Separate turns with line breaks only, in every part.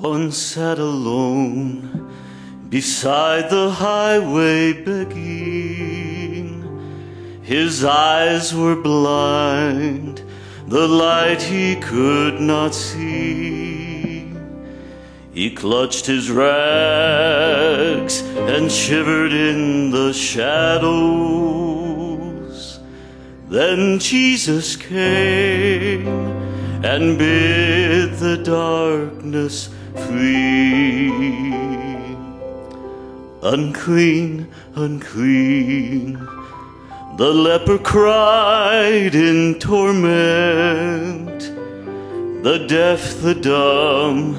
One sat alone beside the highway begging. His eyes were blind, the light he could not see. He clutched his rags and shivered in the shadows. Then Jesus came and bid the darkness flee. Unclean, unclean, the leper cried in torment. The deaf, the dumb,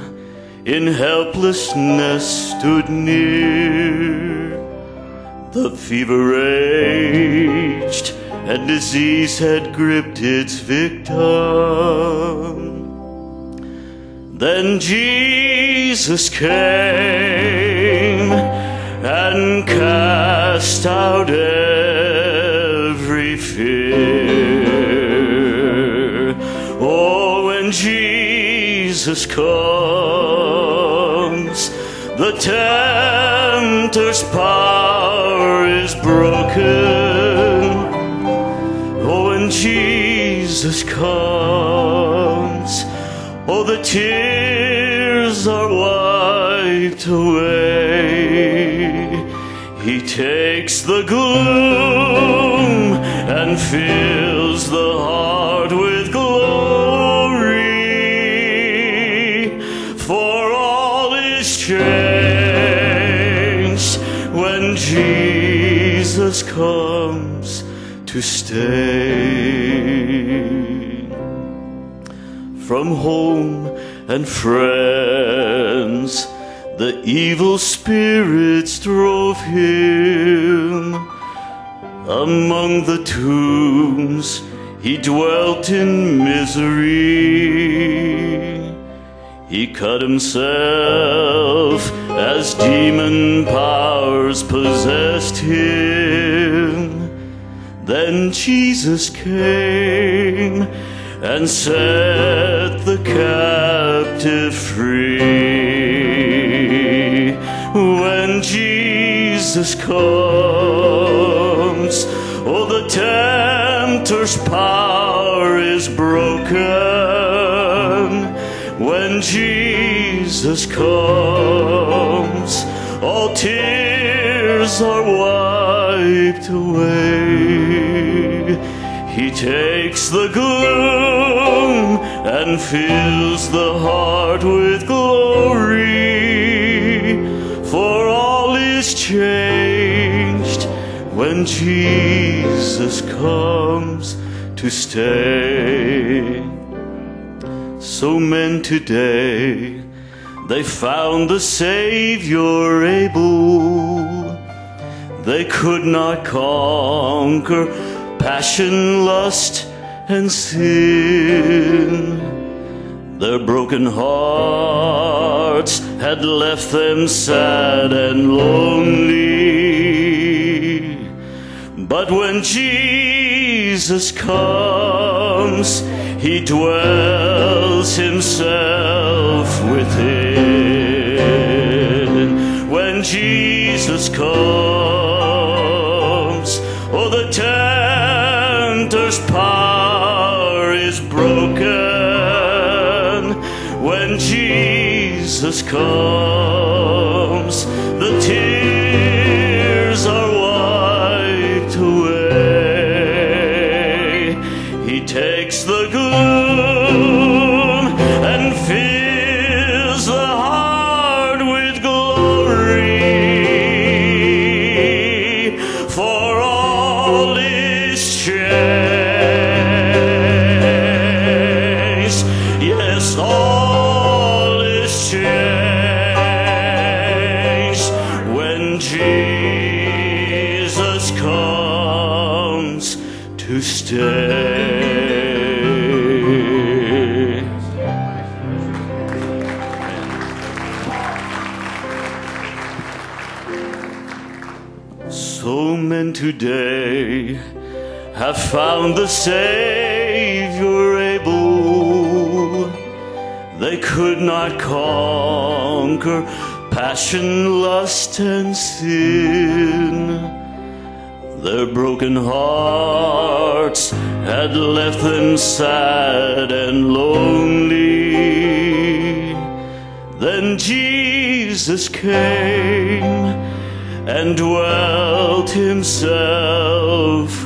in helplessness stood near. The fever raged, and disease had gripped its victim. Then Jesus came and cast out every fear. Oh, when Jesus comes, the tempter's power is broken. Oh, when Jesus comes, oh, the tears are wiped away. He takes the gloom and fills the heart with glory. For all is changed when Jesus comes to stay. From home and friends, the evil spirits drove him. Among the tombs, he dwelt in misery. He cut himself as demon powers possessed him. Then Jesus came and the captive free. When Jesus comes, oh, the tempter's power is broken. When Jesus comes, all tears are wiped away. He takes the gloom and fills the heart with glory. For all is changed when Jesus comes to stay. So men today, they found the Savior able. They could not conquer passion, lust, and sin. Their broken hearts had left them sad and lonely. But when Jesus comes, he dwells himself within. When Jesus comes, Jesus comes, stay. So men today have found the Savior able. They could not conquer passion, lust, and sin. Their broken hearts had left them sad and lonely. Then Jesus came and dwelt himself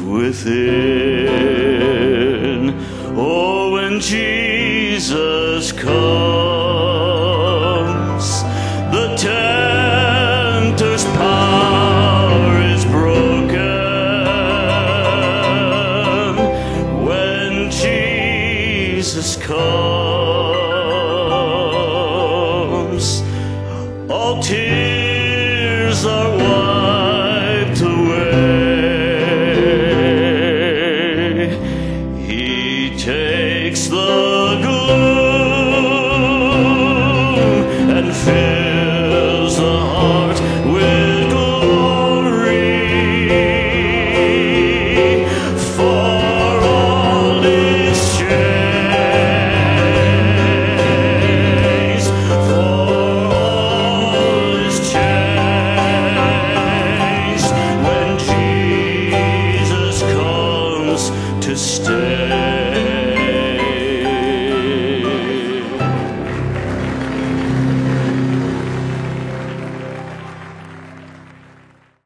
within. Oh, when Jesus comes, the tempter's power